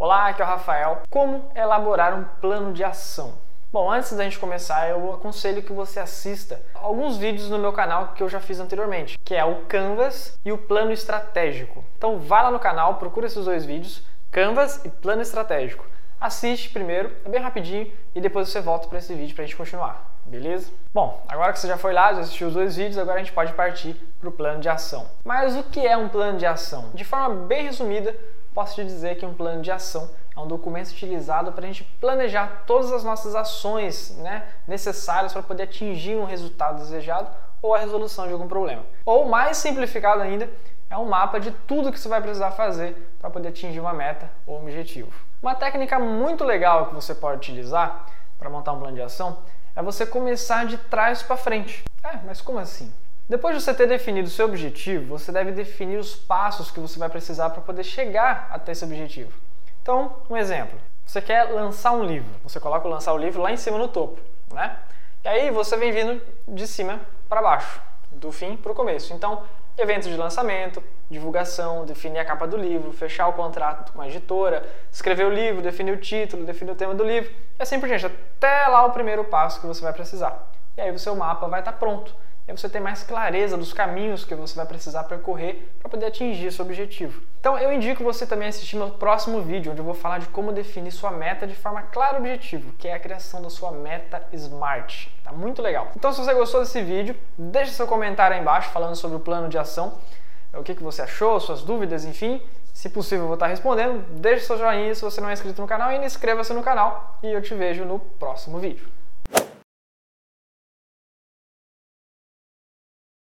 Olá, aqui é o Rafael. Como elaborar um plano de ação? Bom, antes da gente começar, eu aconselho que você assista alguns vídeos no meu canal que eu já fiz anteriormente, que é o Canvas e o Plano Estratégico. Então vá lá no canal, procura esses dois vídeos, Canvas e Plano Estratégico. Assiste primeiro, é bem rapidinho, e depois você volta para esse vídeo para a gente continuar, beleza? Bom, agora que você já foi lá, já assistiu os dois vídeos, agora a gente pode partir para o plano de ação. Mas o que é um plano de ação? De forma bem resumida, posso te dizer que um plano de ação é um documento utilizado para a gente planejar todas as nossas ações né, necessárias para poder atingir um resultado desejado ou a resolução de algum problema. Ou mais simplificado ainda, é um mapa de tudo que você vai precisar fazer para poder atingir uma meta ou um objetivo. Uma técnica muito legal que você pode utilizar para montar um plano de ação é você começar de trás para frente. É, mas como assim? Depois de você ter definido o seu objetivo, você deve definir os passos que você vai precisar para poder chegar até esse objetivo. Então, um exemplo: você quer lançar um livro, você coloca o lançar o livro lá em cima no topo, né? E aí você vem vindo de cima para baixo, do fim para o começo. Então, eventos de lançamento, divulgação, definir a capa do livro, fechar o contrato com a editora, escrever o livro, definir o título, definir o tema do livro, e assim por diante, até lá o primeiro passo que você vai precisar. E aí o seu mapa vai estar pronto e você ter mais clareza dos caminhos que você vai precisar percorrer para poder atingir seu objetivo. Então eu indico você também assistir meu próximo vídeo, onde eu vou falar de como definir sua meta de forma clara e objetiva, que é a criação da sua meta SMART. Tá muito legal. Então se você gostou desse vídeo, deixe seu comentário aí embaixo falando sobre o plano de ação, o que, que você achou, suas dúvidas, enfim. Se possível, eu vou estar respondendo. Deixe seu joinha se você não é inscrito no canal e inscreva-se no canal. E eu te vejo no próximo vídeo.